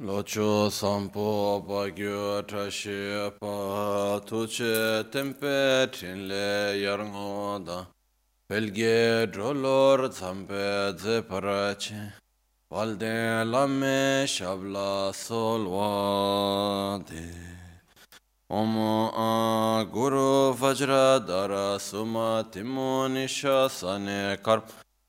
Locho sampo pa gyo trashi pa tuche tempe trinle yarngo da. Pelge drolor zampe dze parache valde lame shabla solwa de Omo a guru vajra dara suma timonisha sane karp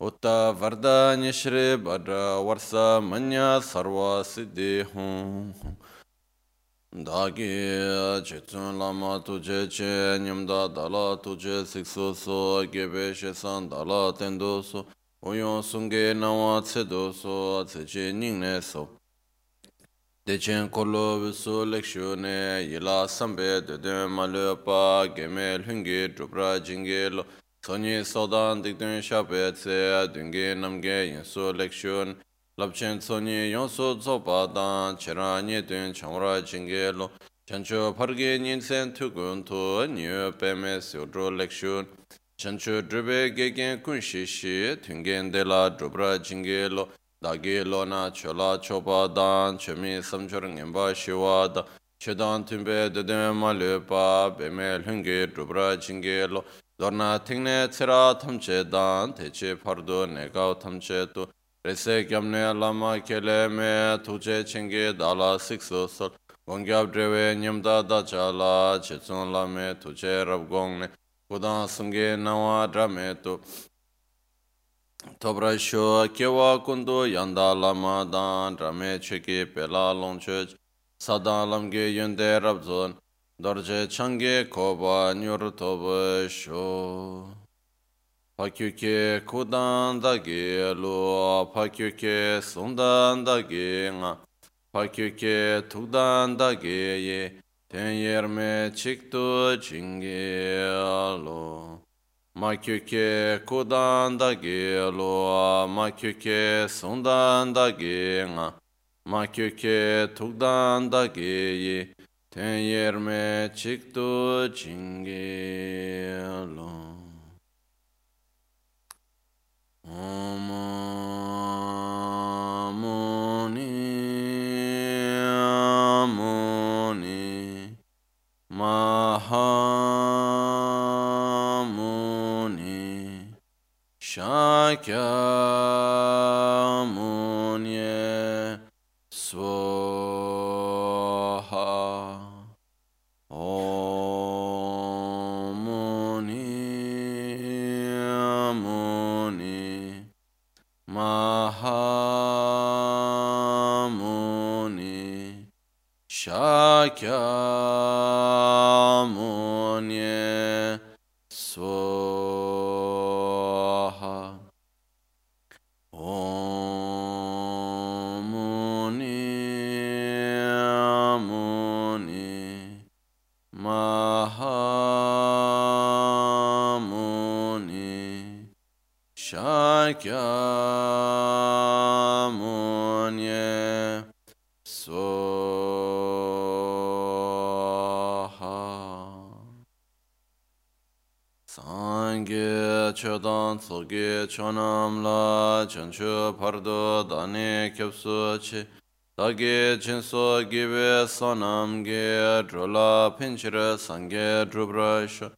उत वरदान्य श्री वर वर्ष मन्य सर्व सिद्धि हूँ दागे चेतन लामा तुझे चे निमदा दाला तुझे सिक्सो सो गेबे शेसान दाला तेंदो सो ओयो सुंगे नवा छेदो सो छेचे निंगने सो देचें कोलो विसो लेक्शोने यला संबे देदे मालुपा गेमे लुंगे ड्रुब्रा जिंगे लो Tsonyi sodan dikdun shape tse dungi namge yinsu lekshun. Lapchen tsonyi yonsu tsopa dan chera nye dun chamra jingi lo. Chanchu pargi nyinsen tukun tu nyu peme siudru lekshun. Chanchu drube gegen kun shishi tungen de la drubra jingi lo. Dagi lo na chola chopa dan chemi samchur ngenpa shiwa da. Chedan tumbe dede ma lupa beme lungi drubra jingi lo. dorna tingne tsira tamche dan teche pardo nega tamche tu. Rese gyamne lama kele me tuje chenge dala sikso sol. Gongyab drewe nyamda da chala chetsun lame tuje rab gongne kudan sunge nawa drame tu. Tobra sho kewa kundu yanda lama dan drame cheke pela longche. Sadan lamge rab zon. Dorje change koba nyur tobe sho pakyuke kudan dagi lu pakyuke sundan dagi nga pakyuke tukdan dagi ye ten yerme chiktu jingi lu makyuke kudan dagi lu makyuke sundan dagi nga makyuke tukdan dagi ye ten yerme chikto chinge lo. Om Muni Muni Shakya Shakya Munye Swaha Om Muni Muni Munye Swaha Sangye chodan tsoge chonam la chanchu pardo dane kyapsu chi Dage jinso gibe sonam ge drola pinchira sangye drubrasha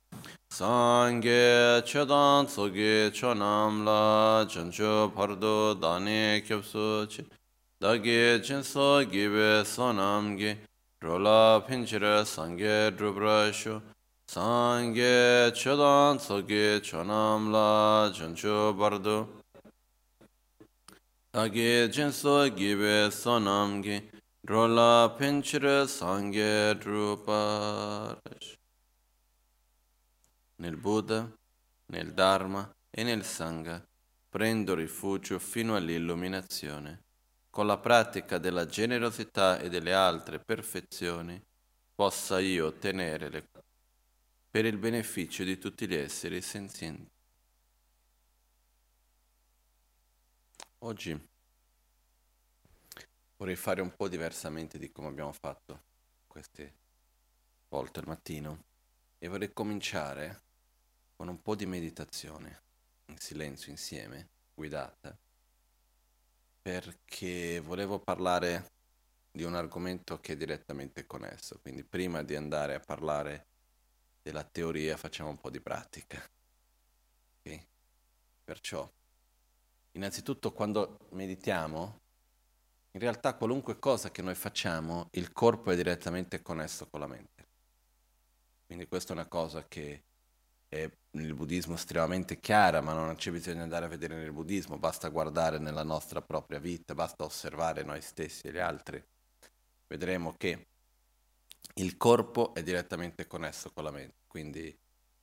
Sangye chodan tsoge chonam la chanchu pardo dane kyapsu chi Dage jinso gibe sonam ge drola pinchira sangye drubrasha Sangye chodan tsoge chonam la chanchu bardo Dage jinso gibe sonam ge drola pinchire sangye druparash Nel Buddha, nel Dharma e nel Sangha prendo rifugio fino all'illuminazione. Con la pratica della generosità e delle altre perfezioni possa io ottenere le per il beneficio di tutti gli esseri senzienti. Oggi vorrei fare un po' diversamente di come abbiamo fatto queste volte al mattino e vorrei cominciare con un po' di meditazione in silenzio insieme, guidata, perché volevo parlare di un argomento che è direttamente connesso, quindi prima di andare a parlare della teoria facciamo un po' di pratica. Okay? Perciò, innanzitutto quando meditiamo, in realtà qualunque cosa che noi facciamo, il corpo è direttamente connesso con la mente. Quindi questa è una cosa che è nel buddismo estremamente chiara, ma non c'è bisogno di andare a vedere nel buddismo, basta guardare nella nostra propria vita, basta osservare noi stessi e gli altri. Vedremo che il corpo è direttamente connesso con la mente, quindi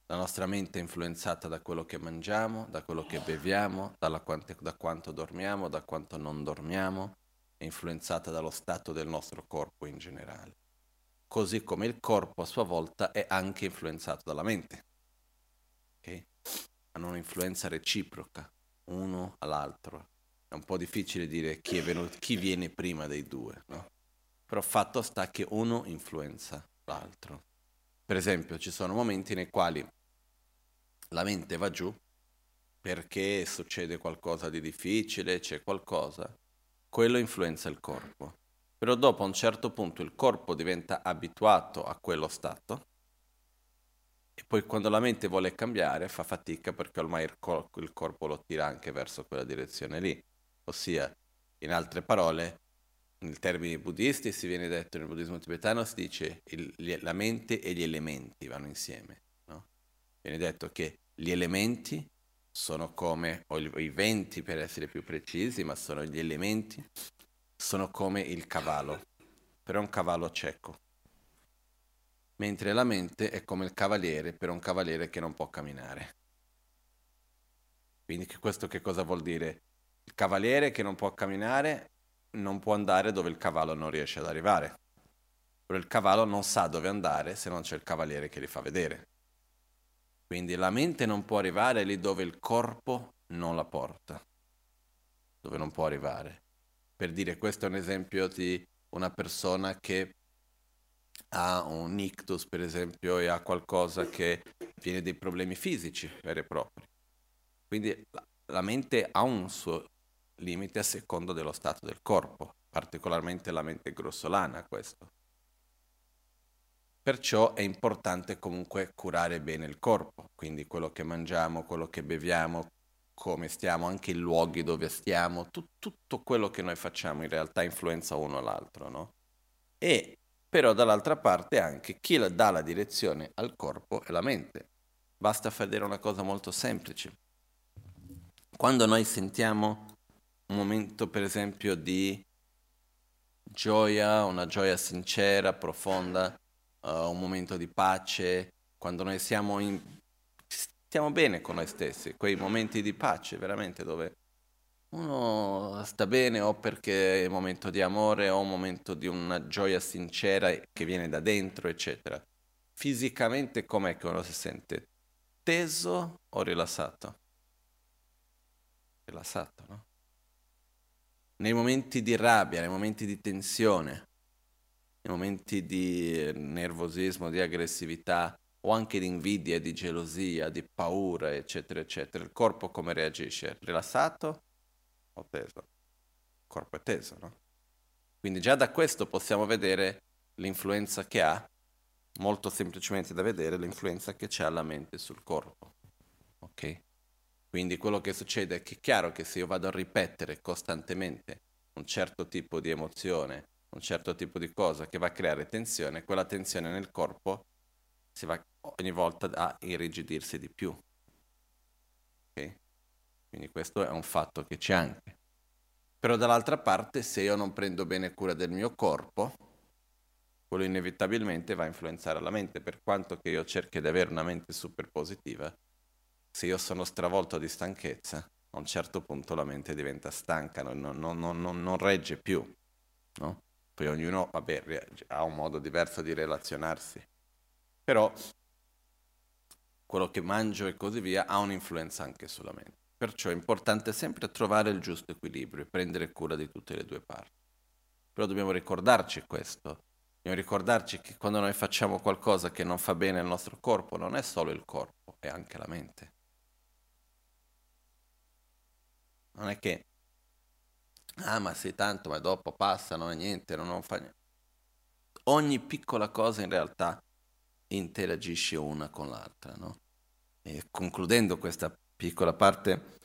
la nostra mente è influenzata da quello che mangiamo, da quello che beviamo, quante, da quanto dormiamo, da quanto non dormiamo, è influenzata dallo stato del nostro corpo in generale. Così come il corpo a sua volta è anche influenzato dalla mente. Okay? Hanno un'influenza reciproca, uno all'altro. È un po' difficile dire chi, venuto, chi viene prima dei due, no? però fatto sta che uno influenza l'altro. Per esempio, ci sono momenti nei quali la mente va giù perché succede qualcosa di difficile, c'è qualcosa, quello influenza il corpo. Però dopo un certo punto il corpo diventa abituato a quello stato e poi quando la mente vuole cambiare fa fatica perché ormai il, cor- il corpo lo tira anche verso quella direzione lì. Ossia, in altre parole, in termini buddisti si viene detto nel buddismo tibetano si dice il, la mente e gli elementi vanno insieme. No? Viene detto che gli elementi sono come, o i venti per essere più precisi, ma sono gli elementi, sono come il cavallo, però un cavallo cieco. Mentre la mente è come il cavaliere per un cavaliere che non può camminare. Quindi questo che cosa vuol dire? Il cavaliere che non può camminare non può andare dove il cavallo non riesce ad arrivare. Però il cavallo non sa dove andare se non c'è il cavaliere che li fa vedere. Quindi la mente non può arrivare lì dove il corpo non la porta, dove non può arrivare. Per dire, questo è un esempio di una persona che ha un ictus, per esempio, e ha qualcosa che viene dei problemi fisici veri e propri. Quindi la, mente ha un suo limite a secondo dello stato del corpo, particolarmente la mente grossolana questo. Perciò è importante comunque curare bene il corpo, quindi quello che mangiamo, quello che beviamo, come stiamo, anche i luoghi dove stiamo, tu, tutto quello che noi facciamo in realtà influenza uno l'altro, no? E però dall'altra parte anche chi dà la direzione al corpo è la mente. Basta vedere una cosa molto semplice. Quando noi sentiamo un momento per esempio di gioia, una gioia sincera, profonda, uh, un momento di pace, quando noi siamo, in, stiamo bene con noi stessi, quei momenti di pace veramente dove uno sta bene o perché è un momento di amore o un momento di una gioia sincera che viene da dentro, eccetera. Fisicamente com'è che uno si sente? Teso o rilassato? Rilassato, no? Nei momenti di rabbia, nei momenti di tensione, nei momenti di nervosismo, di aggressività o anche di invidia, di gelosia, di paura, eccetera, eccetera, il corpo come reagisce? Rilassato o teso? Il corpo è teso, no? Quindi già da questo possiamo vedere l'influenza che ha, molto semplicemente da vedere, l'influenza che c'è la mente sul corpo. Ok? Quindi quello che succede è che è chiaro che se io vado a ripetere costantemente un certo tipo di emozione, un certo tipo di cosa che va a creare tensione, quella tensione nel corpo si va ogni volta a irrigidirsi di più. Okay? Quindi questo è un fatto che c'è anche. Però dall'altra parte, se io non prendo bene cura del mio corpo, quello inevitabilmente va a influenzare la mente, per quanto che io cerchi di avere una mente super positiva, se io sono stravolto di stanchezza, a un certo punto la mente diventa stanca, non, non, non, non regge più. No? Poi ognuno, vabbè, ha un modo diverso di relazionarsi. Però quello che mangio e così via ha un'influenza anche sulla mente. Perciò è importante sempre trovare il giusto equilibrio e prendere cura di tutte le due parti. Però dobbiamo ricordarci questo, dobbiamo ricordarci che quando noi facciamo qualcosa che non fa bene al nostro corpo, non è solo il corpo, è anche la mente. Non è che, ah ma sei tanto, ma dopo passa, non è niente, non, fa niente. Ogni piccola cosa in realtà interagisce una con l'altra. No? E concludendo questa piccola parte,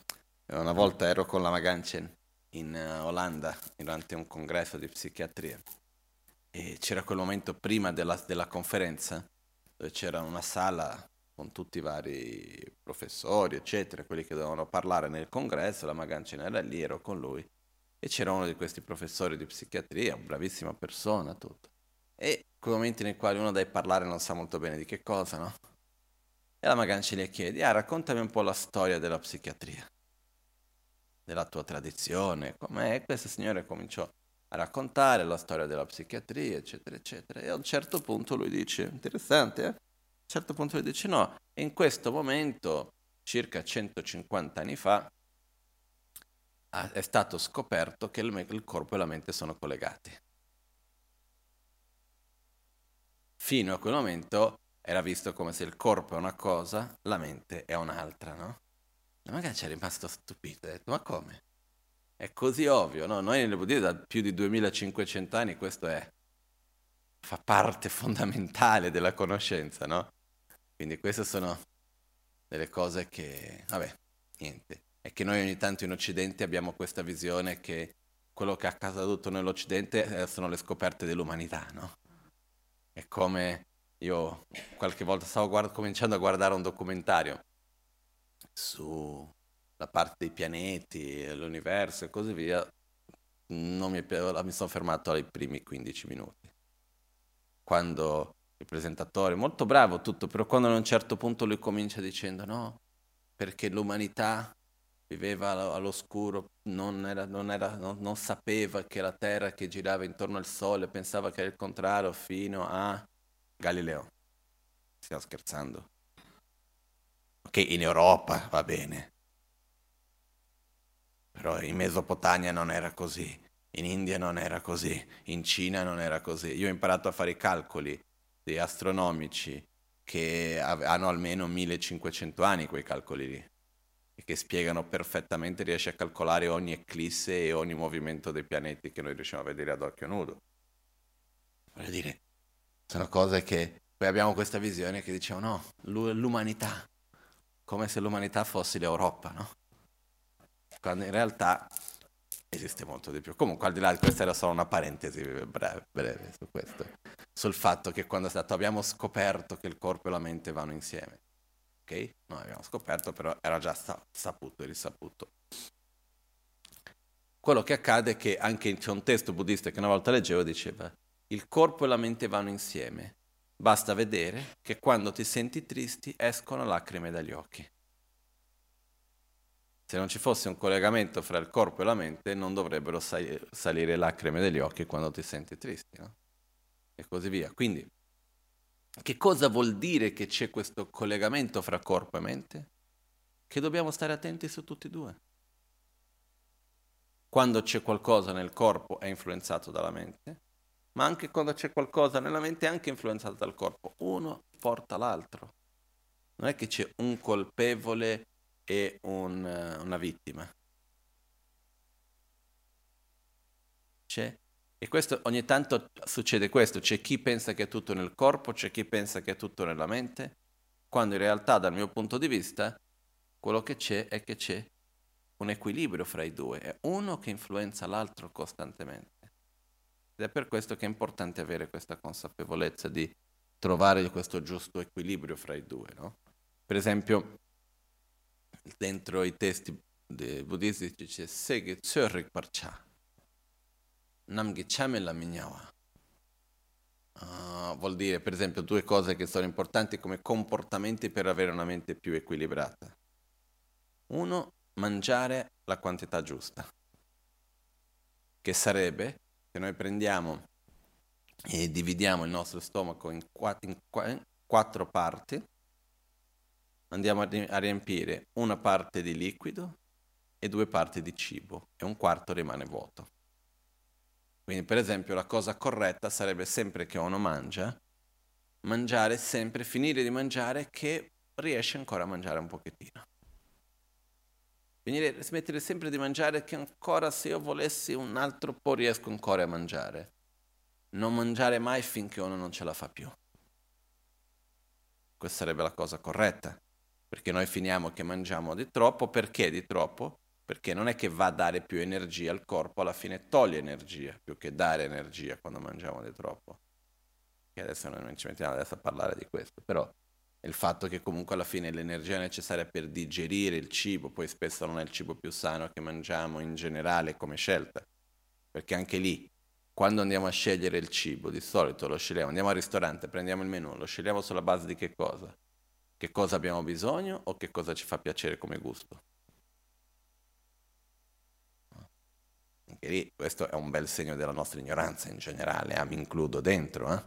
una volta ero con la Maganchen in uh, Olanda durante un congresso di psichiatria e c'era quel momento prima della, della conferenza dove c'era una sala con tutti i vari professori, eccetera, quelli che dovevano parlare nel congresso, la Maganchen era lì, ero con lui e c'era uno di questi professori di psichiatria, bravissima persona, tutto. E quei momenti nei quali uno deve parlare non sa molto bene di che cosa, no? E la Magancia gli chiede, ah, raccontami un po' la storia della psichiatria, della tua tradizione, com'è? Questo signore cominciò a raccontare la storia della psichiatria, eccetera, eccetera. E a un certo punto lui dice, interessante, eh? Certo punto lui dice, no, in questo momento, circa 150 anni fa, è stato scoperto che il corpo e la mente sono collegati. fino a quel momento era visto come se il corpo è una cosa, la mente è un'altra, no? Ma magari ci è rimasto stupito, ha detto, ma come? È così ovvio, no? Noi nel buddismo da più di 2500 anni questo è, fa parte fondamentale della conoscenza, no? Quindi queste sono delle cose che, vabbè, niente. È che noi ogni tanto in Occidente abbiamo questa visione che quello che è accaduto nell'Occidente eh, sono le scoperte dell'umanità, no? È come io qualche volta stavo guard- cominciando a guardare un documentario sulla parte dei pianeti, l'universo e così via. Non mi, mi sono fermato ai primi 15 minuti. Quando il presentatore, molto bravo tutto, però quando a un certo punto lui comincia dicendo no, perché l'umanità viveva all'oscuro, non, era, non, era, non, non, sapeva che la Terra che girava intorno al Sole, pensava che era il contrario fino a Galileo. Stiamo scherzando. Ok, in Europa va bene, però in Mesopotamia non era così, in India non era così, in Cina non era così. Io ho imparato a fare i calcoli astronomici che hanno almeno 1500 anni quei calcoli lì e che spiegano perfettamente, riesce a calcolare ogni eclisse e ogni movimento dei pianeti che noi riusciamo a vedere ad occhio nudo. Voglio dire, sono cose che poi abbiamo questa visione che diciamo no, l'umanità, come se l'umanità fosse l'Europa, no? Quando in realtà esiste molto di più. Comunque, al di là di questa era solo una parentesi breve, breve su questo, sul fatto che quando è stato abbiamo scoperto che il corpo e la mente vanno insieme ok? Noi abbiamo scoperto, però era già sa- saputo e risaputo. Quello che accade è che anche c'è un testo buddista che una volta leggevo diceva il corpo e la mente vanno insieme. Basta vedere che quando ti senti tristi escono lacrime dagli occhi. Se non ci fosse un collegamento fra il corpo e la mente, non dovrebbero sal- salire lacrime dagli occhi quando ti senti tristi, no? E così via. Quindi che cosa vuol dire che c'è questo collegamento fra corpo e mente? Che dobbiamo stare attenti su tutti e due. Quando c'è qualcosa nel corpo è influenzato dalla mente, ma anche quando c'è qualcosa nella mente è anche influenzato dal corpo. Uno porta l'altro. Non è che c'è un colpevole e un, una vittima. C'è e questo, ogni tanto succede questo, c'è chi pensa che è tutto nel corpo, c'è chi pensa che è tutto nella mente, quando in realtà dal mio punto di vista quello che c'è è che c'è un equilibrio fra i due, è uno che influenza l'altro costantemente. Ed è per questo che è importante avere questa consapevolezza di trovare questo giusto equilibrio fra i due. No? Per esempio, dentro i testi buddistici c'è Sege Tsörrik Parcha Namgi Chamela Minyawa. Uh, vuol dire, per esempio, due cose che sono importanti come comportamenti per avere una mente più equilibrata. Uno, mangiare la quantità giusta, che sarebbe, se noi prendiamo e dividiamo il nostro stomaco in quattro, in quattro parti, andiamo a riempire una parte di liquido e due parti di cibo e un quarto rimane vuoto. Quindi per esempio la cosa corretta sarebbe sempre che uno mangia, mangiare sempre, finire di mangiare che riesce ancora a mangiare un pochettino. Finire, smettere sempre di mangiare che ancora se io volessi un altro po' riesco ancora a mangiare. Non mangiare mai finché uno non ce la fa più. Questa sarebbe la cosa corretta, perché noi finiamo che mangiamo di troppo, perché di troppo? Perché non è che va a dare più energia al corpo, alla fine toglie energia, più che dare energia quando mangiamo di troppo. E adesso non ci mettiamo adesso a parlare di questo, però il fatto che comunque alla fine l'energia necessaria per digerire il cibo, poi spesso non è il cibo più sano che mangiamo in generale come scelta, perché anche lì, quando andiamo a scegliere il cibo, di solito lo scegliamo, andiamo al ristorante, prendiamo il menù, lo scegliamo sulla base di che cosa? Che cosa abbiamo bisogno o che cosa ci fa piacere come gusto? Anche lì, questo è un bel segno della nostra ignoranza in generale, eh? mi includo dentro, eh?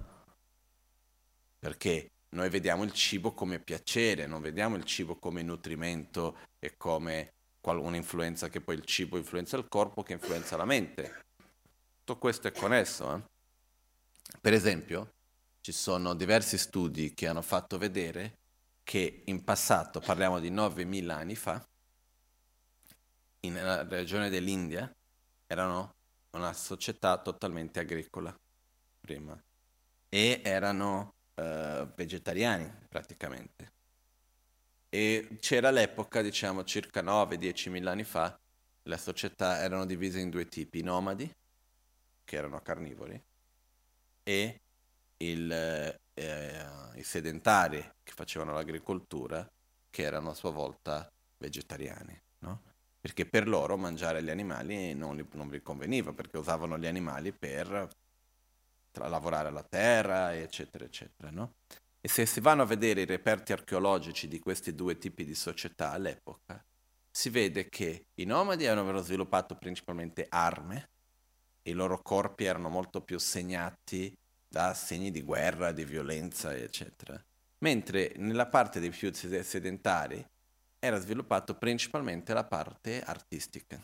perché noi vediamo il cibo come piacere, non vediamo il cibo come nutrimento e come un'influenza che poi il cibo influenza il corpo, che influenza la mente. Tutto questo è connesso. Eh? Per esempio, ci sono diversi studi che hanno fatto vedere che in passato, parliamo di 9.000 anni fa, nella regione dell'India erano una società totalmente agricola prima e erano uh, vegetariani praticamente. E c'era l'epoca, diciamo circa 9-10 mila anni fa, le società erano divise in due tipi, i nomadi, che erano carnivori, e il, eh, i sedentari, che facevano l'agricoltura, che erano a sua volta vegetariani. No? Perché per loro mangiare gli animali non, li, non vi conveniva, perché usavano gli animali per lavorare la terra, eccetera, eccetera. No? E se si vanno a vedere i reperti archeologici di questi due tipi di società all'epoca, si vede che i nomadi avevano sviluppato principalmente armi, i loro corpi erano molto più segnati da segni di guerra, di violenza, eccetera. Mentre nella parte dei più sedentari era sviluppato principalmente la parte artistica.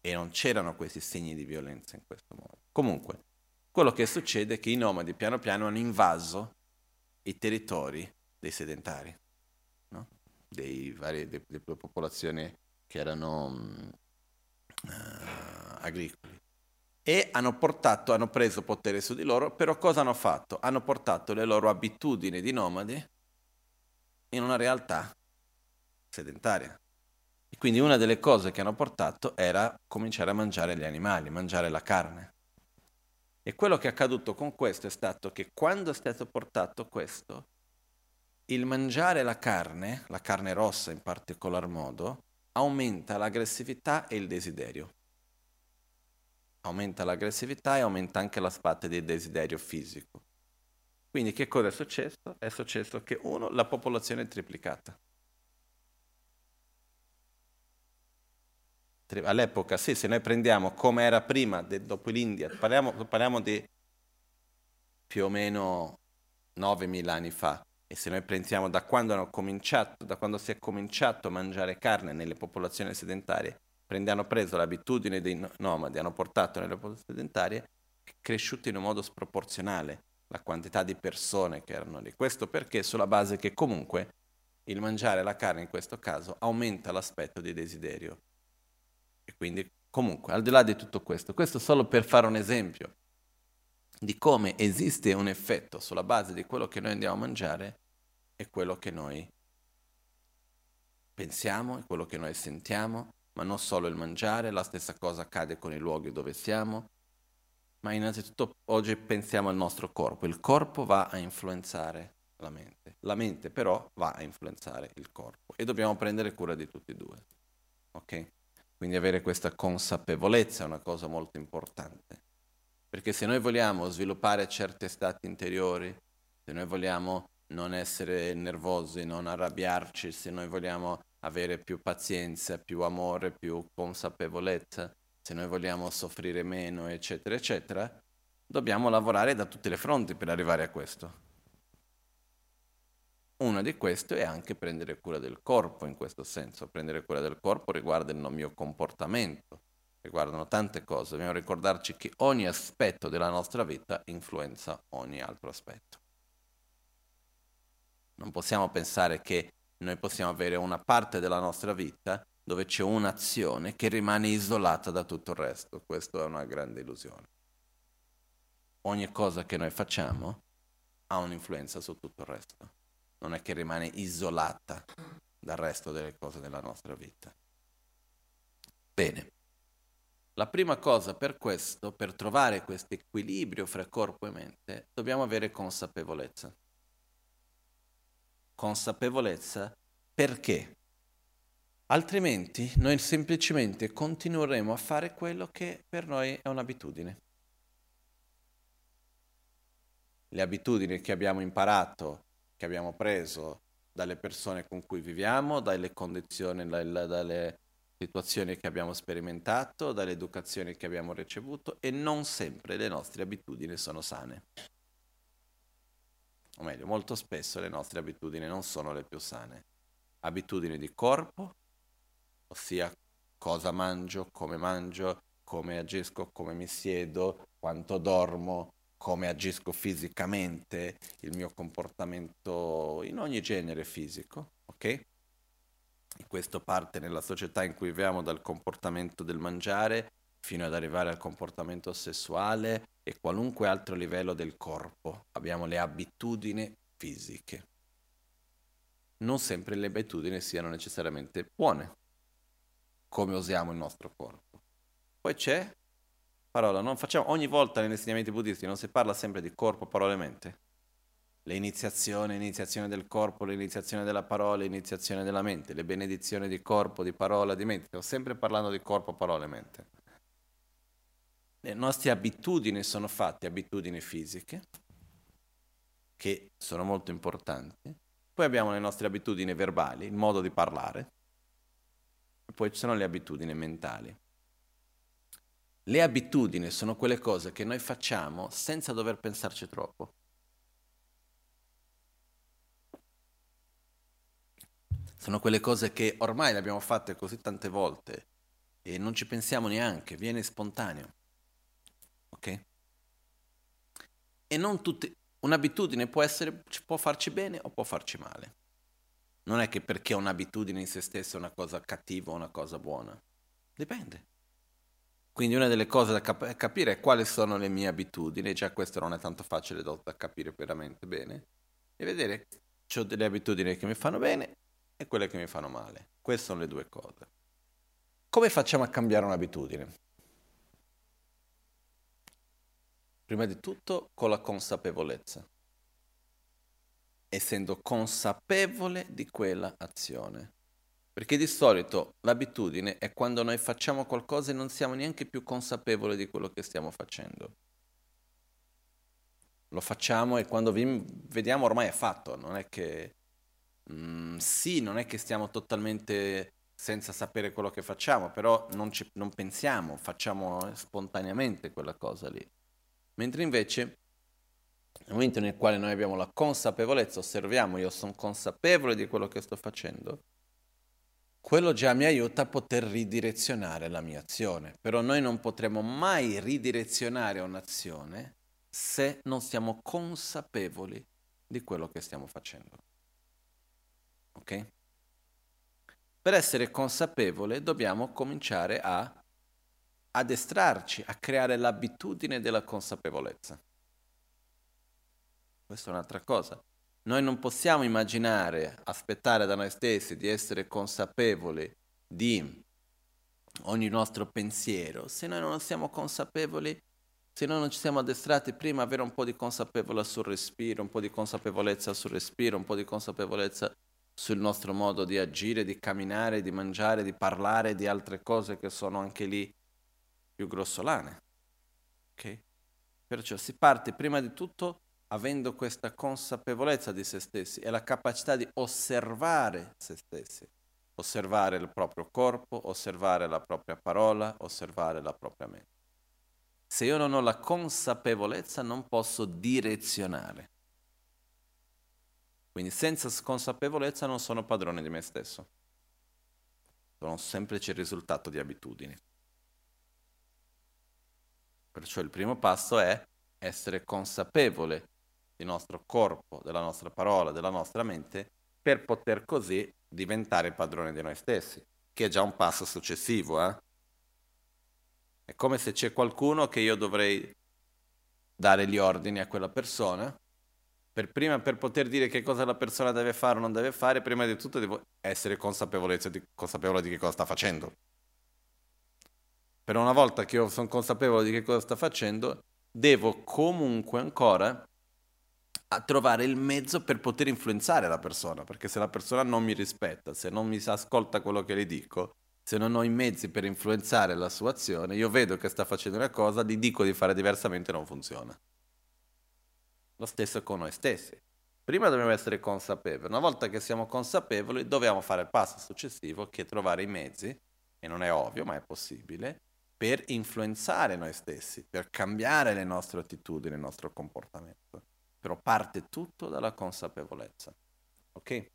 E non c'erano questi segni di violenza in questo modo. Comunque, quello che succede è che i nomadi piano piano hanno invaso i territori dei sedentari, no? dei vari, de, delle popolazioni che erano uh, agricoli. E hanno portato, hanno preso potere su di loro, però cosa hanno fatto? Hanno portato le loro abitudini di nomadi in una realtà sedentaria. E quindi una delle cose che hanno portato era cominciare a mangiare gli animali, mangiare la carne. E quello che è accaduto con questo è stato che quando è stato portato questo, il mangiare la carne, la carne rossa in particolar modo, aumenta l'aggressività e il desiderio. Aumenta l'aggressività e aumenta anche l'aspetto del desiderio fisico. Quindi che cosa è successo? È successo che uno, la popolazione è triplicata. All'epoca, sì, se noi prendiamo come era prima, de, dopo l'India, parliamo, parliamo di più o meno 9.000 anni fa, e se noi prendiamo da quando, cominciato, da quando si è cominciato a mangiare carne nelle popolazioni sedentarie, hanno preso l'abitudine dei nomadi, hanno portato nelle popolazioni sedentarie, è cresciuta in un modo sproporzionale la quantità di persone che erano lì. Questo perché sulla base che comunque il mangiare la carne in questo caso aumenta l'aspetto di desiderio quindi, comunque, al di là di tutto questo, questo solo per fare un esempio di come esiste un effetto sulla base di quello che noi andiamo a mangiare e quello che noi pensiamo e quello che noi sentiamo, ma non solo il mangiare, la stessa cosa accade con i luoghi dove siamo, ma innanzitutto oggi pensiamo al nostro corpo, il corpo va a influenzare la mente, la mente però va a influenzare il corpo e dobbiamo prendere cura di tutti e due. Ok? Quindi avere questa consapevolezza è una cosa molto importante. Perché se noi vogliamo sviluppare certi stati interiori, se noi vogliamo non essere nervosi, non arrabbiarci, se noi vogliamo avere più pazienza, più amore, più consapevolezza, se noi vogliamo soffrire meno, eccetera, eccetera, dobbiamo lavorare da tutte le fronti per arrivare a questo. Una di queste è anche prendere cura del corpo in questo senso. Prendere cura del corpo riguarda il mio comportamento, riguardano tante cose. Dobbiamo ricordarci che ogni aspetto della nostra vita influenza ogni altro aspetto. Non possiamo pensare che noi possiamo avere una parte della nostra vita dove c'è un'azione che rimane isolata da tutto il resto. Questa è una grande illusione. Ogni cosa che noi facciamo ha un'influenza su tutto il resto. Non è che rimane isolata dal resto delle cose della nostra vita. Bene. La prima cosa per questo, per trovare questo equilibrio fra corpo e mente, dobbiamo avere consapevolezza. Consapevolezza perché? Altrimenti noi semplicemente continueremo a fare quello che per noi è un'abitudine. Le abitudini che abbiamo imparato, che abbiamo preso dalle persone con cui viviamo, dalle condizioni, dalle, situazioni che abbiamo sperimentato, dalle educazioni che abbiamo ricevuto e non sempre le nostre abitudini sono sane. O meglio, molto spesso le nostre abitudini non sono le più sane. Abitudini di corpo, ossia cosa mangio, come mangio, come agisco, come mi siedo, quanto dormo, come agisco fisicamente, il mio comportamento in ogni genere fisico, ok? E questo parte nella società in cui viviamo dal comportamento del mangiare fino ad arrivare al comportamento sessuale e qualunque altro livello del corpo. Abbiamo le abitudini fisiche. Non sempre le abitudini siano necessariamente buone, come usiamo il nostro corpo. Poi c'è parola, non facciamo ogni volta negli insegnamenti buddisti non si parla sempre di corpo, parole e mente l'iniziazione, l'iniziazione del corpo, l'iniziazione della parola, l'iniziazione della mente, le benedizioni di corpo, di parola, di mente. Stiamo sempre parlando di corpo, parola e mente. Le nostre abitudini sono fatte abitudini fisiche, che sono molto importanti. Poi abbiamo le nostre abitudini verbali, il modo di parlare. Poi ci sono le abitudini mentali. Le abitudini sono quelle cose che noi facciamo senza dover pensarci troppo. Sono quelle cose che ormai le abbiamo fatte così tante volte e non ci pensiamo neanche, viene spontaneo. Ok? E non tutte, un'abitudine può, essere, può farci bene o può farci male. Non è che perché un'abitudine in se stessa è una cosa cattiva o una cosa buona. Dipende. Quindi una delle cose da cap- capire è quali sono le mie abitudini, già questo non è tanto facile da, capire veramente bene, e vedere ho delle abitudini che mi fanno bene e quelle che mi fanno male. Queste sono le due cose. Come facciamo a cambiare un'abitudine? Prima di tutto con la consapevolezza, essendo consapevole di quella azione. Perché di solito l'abitudine è quando noi facciamo qualcosa e non siamo neanche più consapevoli di quello che stiamo facendo. Lo facciamo e quando vediamo ormai è fatto, non è che Mm, sì, non è che stiamo totalmente senza sapere quello che facciamo, però non, ci, non pensiamo, facciamo spontaneamente quella cosa lì. Mentre invece nel momento nel quale noi abbiamo la consapevolezza, osserviamo, io sono consapevole di quello che sto facendo, quello già mi aiuta a poter ridirezionare la mia azione. Però noi non potremo mai ridirezionare un'azione se non siamo consapevoli di quello che stiamo facendo. Ok? Per essere consapevole dobbiamo cominciare a addestrarci, a creare l'abitudine della consapevolezza. Questa è un'altra cosa. Noi non possiamo immaginare, aspettare da noi stessi di essere consapevoli di ogni nostro pensiero se noi non siamo consapevoli, se noi non ci siamo addestrati prima avere un po' di consapevolezza sul respiro, un po' di consapevolezza sul respiro, un po' di consapevolezza sul nostro modo di agire, di camminare, di mangiare, di parlare, di altre cose che sono anche lì più grossolane. Okay? Perciò si parte prima di tutto avendo questa consapevolezza di se stessi e la capacità di osservare se stessi, osservare il proprio corpo, osservare la propria parola, osservare la propria mente. Se io non ho la consapevolezza non posso direzionare. Quindi senza consapevolezza non sono padrone di me stesso. Sono un semplice risultato di abitudini. Perciò il primo passo è essere consapevole del nostro corpo, della nostra parola, della nostra mente, per poter così diventare padrone di noi stessi, che è già un passo successivo. Eh? È come se c'è qualcuno che io dovrei dare gli ordini a quella persona. Per prima, per poter dire che cosa la persona deve fare o non deve fare, prima di tutto devo essere di, consapevole di che cosa sta facendo. Per una volta che io sono consapevole di che cosa sta facendo, devo comunque ancora a trovare il mezzo per poter influenzare la persona, perché se la persona non mi rispetta, se non mi ascolta quello che le dico, se non ho i mezzi per influenzare la sua azione, io vedo che sta facendo una cosa, gli dico di fare diversamente e non funziona. Lo stesso con noi stessi. Prima dobbiamo essere consapevoli, una volta che siamo consapevoli dobbiamo fare il passo successivo che è trovare i mezzi, e non è ovvio ma è possibile, per influenzare noi stessi, per cambiare le nostre attitudini, il nostro comportamento. Però parte tutto dalla consapevolezza. Ok?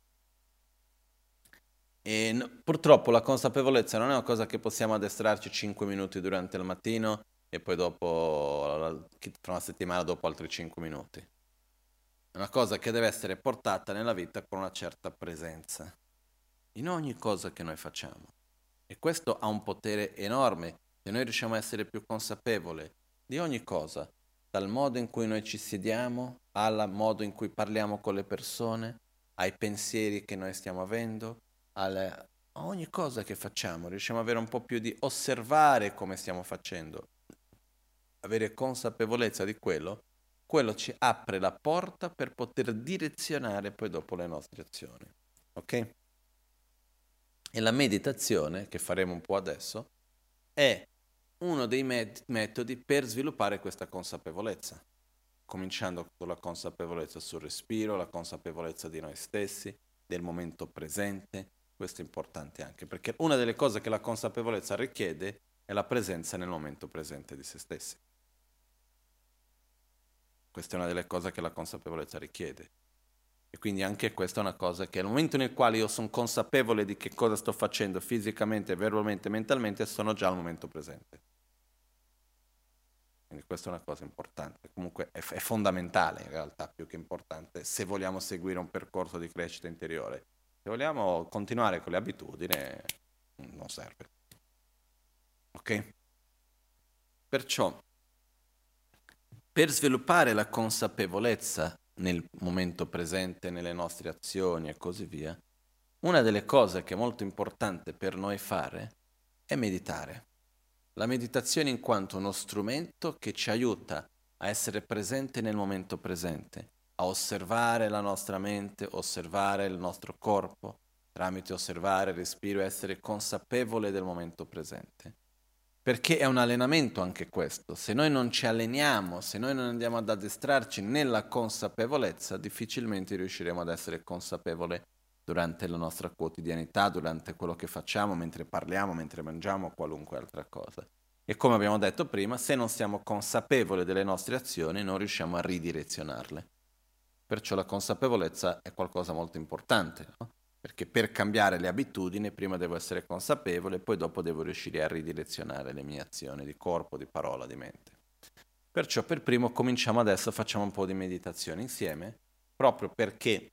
E n- purtroppo la consapevolezza non è una cosa che possiamo addestrarci 5 minuti durante il mattino e poi dopo, tra una settimana dopo altri 5 minuti. È una cosa che deve essere portata nella vita con una certa presenza, in ogni cosa che noi facciamo. E questo ha un potere enorme se noi riusciamo a essere più consapevoli di ogni cosa, dal modo in cui noi ci sediamo, al modo in cui parliamo con le persone, ai pensieri che noi stiamo avendo, alle, a ogni cosa che facciamo, riusciamo ad avere un po' più di osservare come stiamo facendo, avere consapevolezza di quello, quello ci apre la porta per poter direzionare poi dopo le nostre azioni. Ok? E la meditazione, che faremo un po' adesso, è uno dei met- metodi per sviluppare questa consapevolezza, cominciando con la consapevolezza sul respiro, la consapevolezza di noi stessi, del momento presente. Questo è importante anche perché una delle cose che la consapevolezza richiede è la presenza nel momento presente di se stessi. Questa è una delle cose che la consapevolezza richiede. E quindi anche questa è una cosa che nel momento nel quale io sono consapevole di che cosa sto facendo fisicamente, verbalmente, mentalmente, sono già al momento presente. Quindi questa è una cosa importante, comunque è, è, fondamentale in realtà, più che importante, se vogliamo seguire un percorso di crescita interiore. Se vogliamo continuare con le abitudini, non serve. Ok? Perciò, per sviluppare la consapevolezza nel momento presente, nelle nostre azioni e così via, una delle cose che è molto importante per noi fare è meditare. La meditazione in quanto uno strumento che ci aiuta a essere presente nel momento presente, a osservare la nostra mente, osservare il nostro corpo, tramite osservare respiro essere consapevole del momento presente. Perché è un allenamento anche questo. Se noi non ci alleniamo, se noi non andiamo ad addestrarci nella consapevolezza, difficilmente riusciremo ad essere consapevoli durante la nostra quotidianità, durante quello che facciamo, mentre parliamo, mentre mangiamo, qualunque altra cosa. E come abbiamo detto prima, se non siamo consapevoli delle nostre azioni, non riusciamo a ridirezionarle. Perciò la consapevolezza è qualcosa molto importante, no? perché per cambiare le abitudini prima devo essere consapevole, poi dopo devo riuscire a ridirezionare le mie azioni di corpo, di parola, di mente. Perciò per primo cominciamo adesso, facciamo un po' di meditazione insieme, proprio perché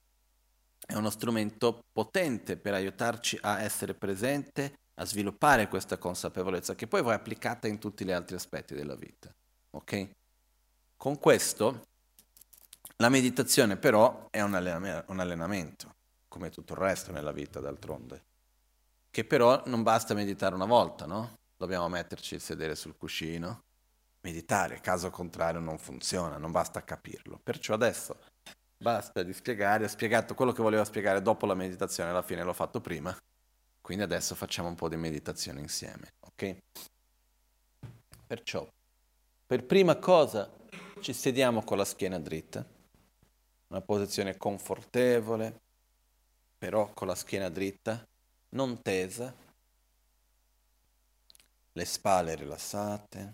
è uno strumento potente per aiutarci a essere presente, a sviluppare questa consapevolezza che poi va applicata in tutti gli altri aspetti della vita. Ok? Con questo la meditazione però è un, allenamento, come tutto il resto nella vita d'altronde, che però non basta meditare una volta, no? Dobbiamo metterci il sedere sul cuscino, meditare, caso contrario non funziona, non basta capirlo. Perciò adesso Basta di spiegare, ho spiegato quello che volevo spiegare dopo la meditazione, alla fine l'ho fatto prima. Quindi adesso facciamo un po' di meditazione insieme, ok? Perciò, per prima cosa ci sediamo con la schiena dritta, una posizione confortevole, però con la schiena dritta, non tesa, le spalle rilassate,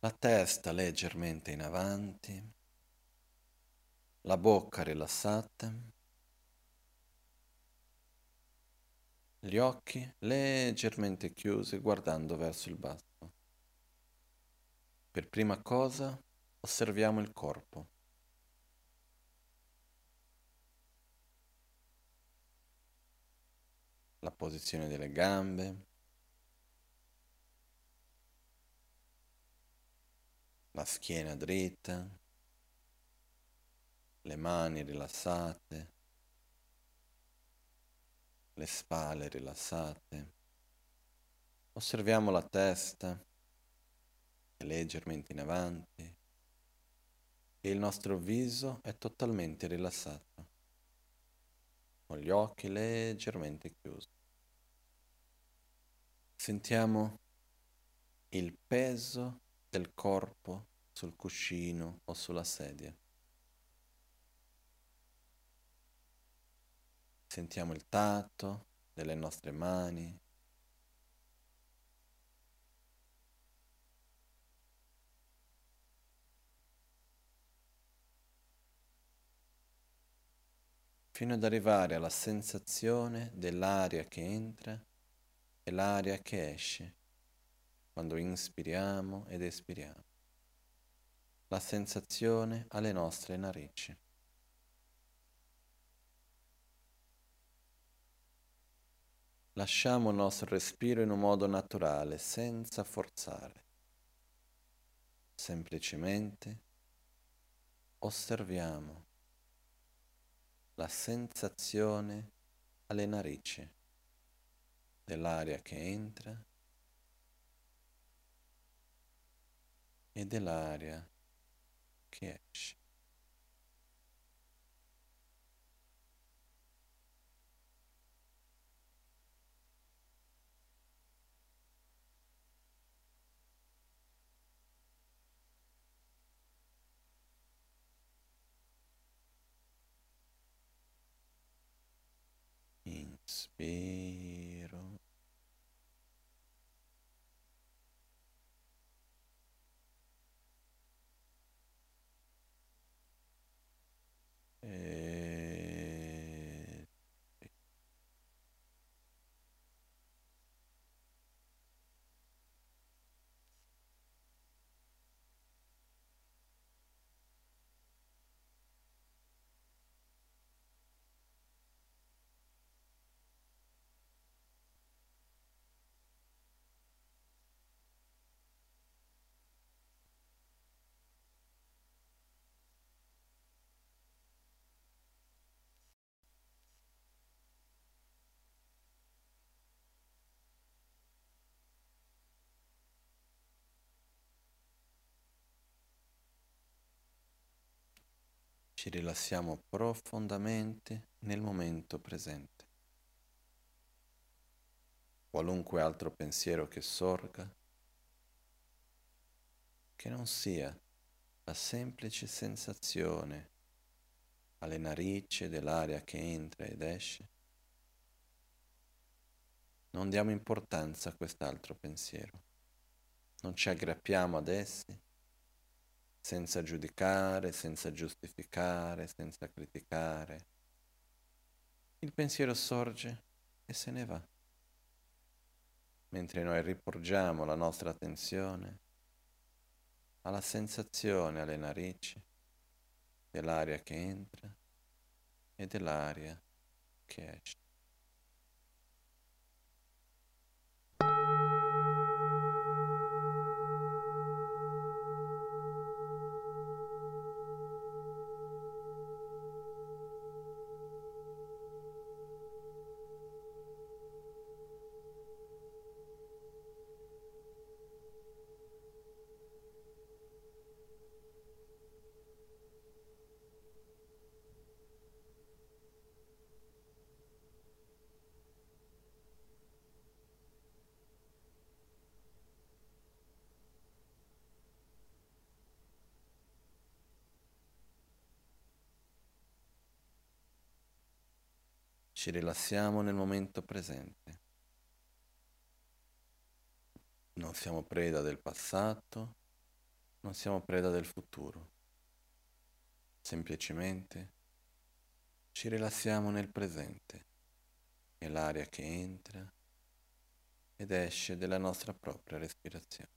la testa leggermente in avanti, la bocca rilassata, gli occhi leggermente chiusi guardando verso il basso. Per prima cosa osserviamo il corpo. La posizione delle gambe, la schiena dritta, le mani rilassate, le spalle rilassate. Osserviamo la testa leggermente in avanti e il nostro viso è totalmente rilassato, con gli occhi leggermente chiusi. Sentiamo il peso del corpo sul cuscino o sulla sedia. Sentiamo il tatto delle nostre mani. fino ad arrivare alla sensazione dell'aria che entra e l'aria che esce quando inspiriamo ed espiriamo. La sensazione alle nostre narici. Lasciamo il nostro respiro in un modo naturale, senza forzare. Semplicemente osserviamo la sensazione alle narici dell'aria che entra e dell'aria che esce. Inspiro. Ci rilassiamo profondamente nel momento presente. Qualunque altro pensiero che sorga, che non sia la semplice sensazione alle narici dell'aria che entra ed esce, non diamo importanza a quest'altro pensiero, non ci aggrappiamo ad essi senza giudicare, senza giustificare, senza criticare. Il pensiero sorge e se ne va, mentre noi riporgiamo la nostra attenzione alla sensazione alle narici dell'aria che entra e dell'aria che esce. Ci rilassiamo nel momento presente. Non siamo preda del passato Non siamo preda del futuro, semplicemente ci rilassiamo nel presente, nell'aria che entra ed esce della nostra propria respirazione.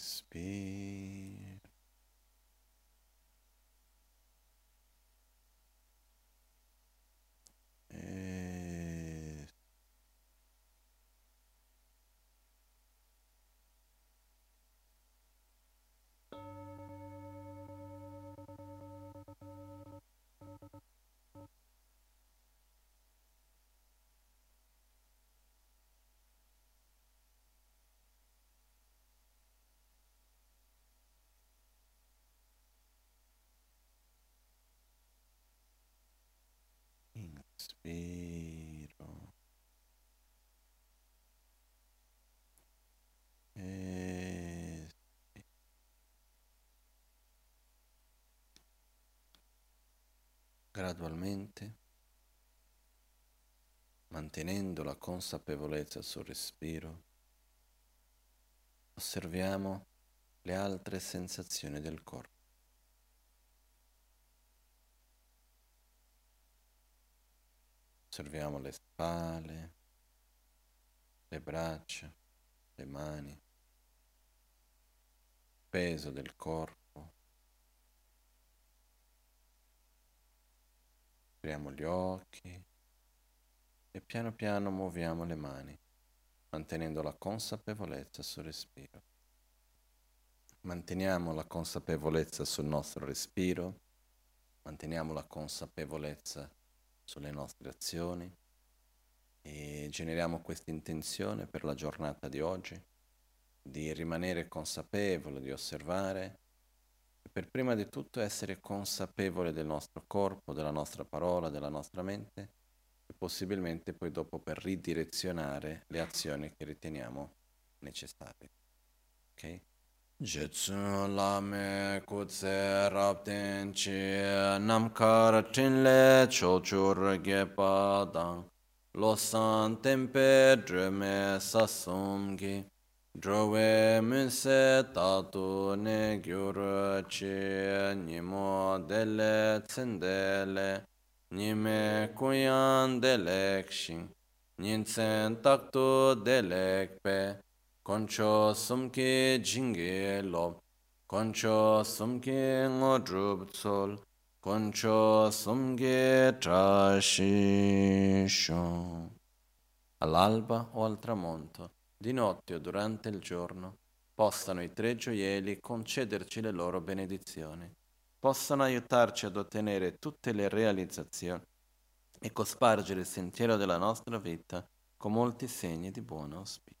peace be. Inspiro. Gradualmente, mantenendo la consapevolezza sul respiro, osserviamo le altre sensazioni del corpo. Osserviamo le spalle, le braccia, le mani, il peso del corpo. Apriamo gli occhi e piano piano muoviamo le mani, mantenendo la consapevolezza sul respiro. Manteniamo la consapevolezza sul nostro respiro, manteniamo la consapevolezza sulle nostre azioni e generiamo questa intenzione per la giornata di oggi di rimanere consapevole, di osservare Per prima di tutto essere consapevole del nostro corpo, della nostra parola, della nostra mente e possibilmente poi dopo per ridirezionare le azioni che riteniamo necessarie. Ok? Jetsun lame kutse rapten chi namkar tinle chochur gepa dang losan tempe drume sasumgi drowe munse tatu ne gyur chi nimo dele tsendele nime kuyan delek shing ninsen taktu delek pe Concho sumke jinge lo, concho sumke ngodrub tsol, concho sumke trashisho. All'alba o al tramonto, di notte o durante il giorno, possano i tre gioielli concederci le loro benedizioni, possano aiutarci ad ottenere tutte le realizzazioni e cospargere il sentiero della nostra vita con molti segni di buon auspicio.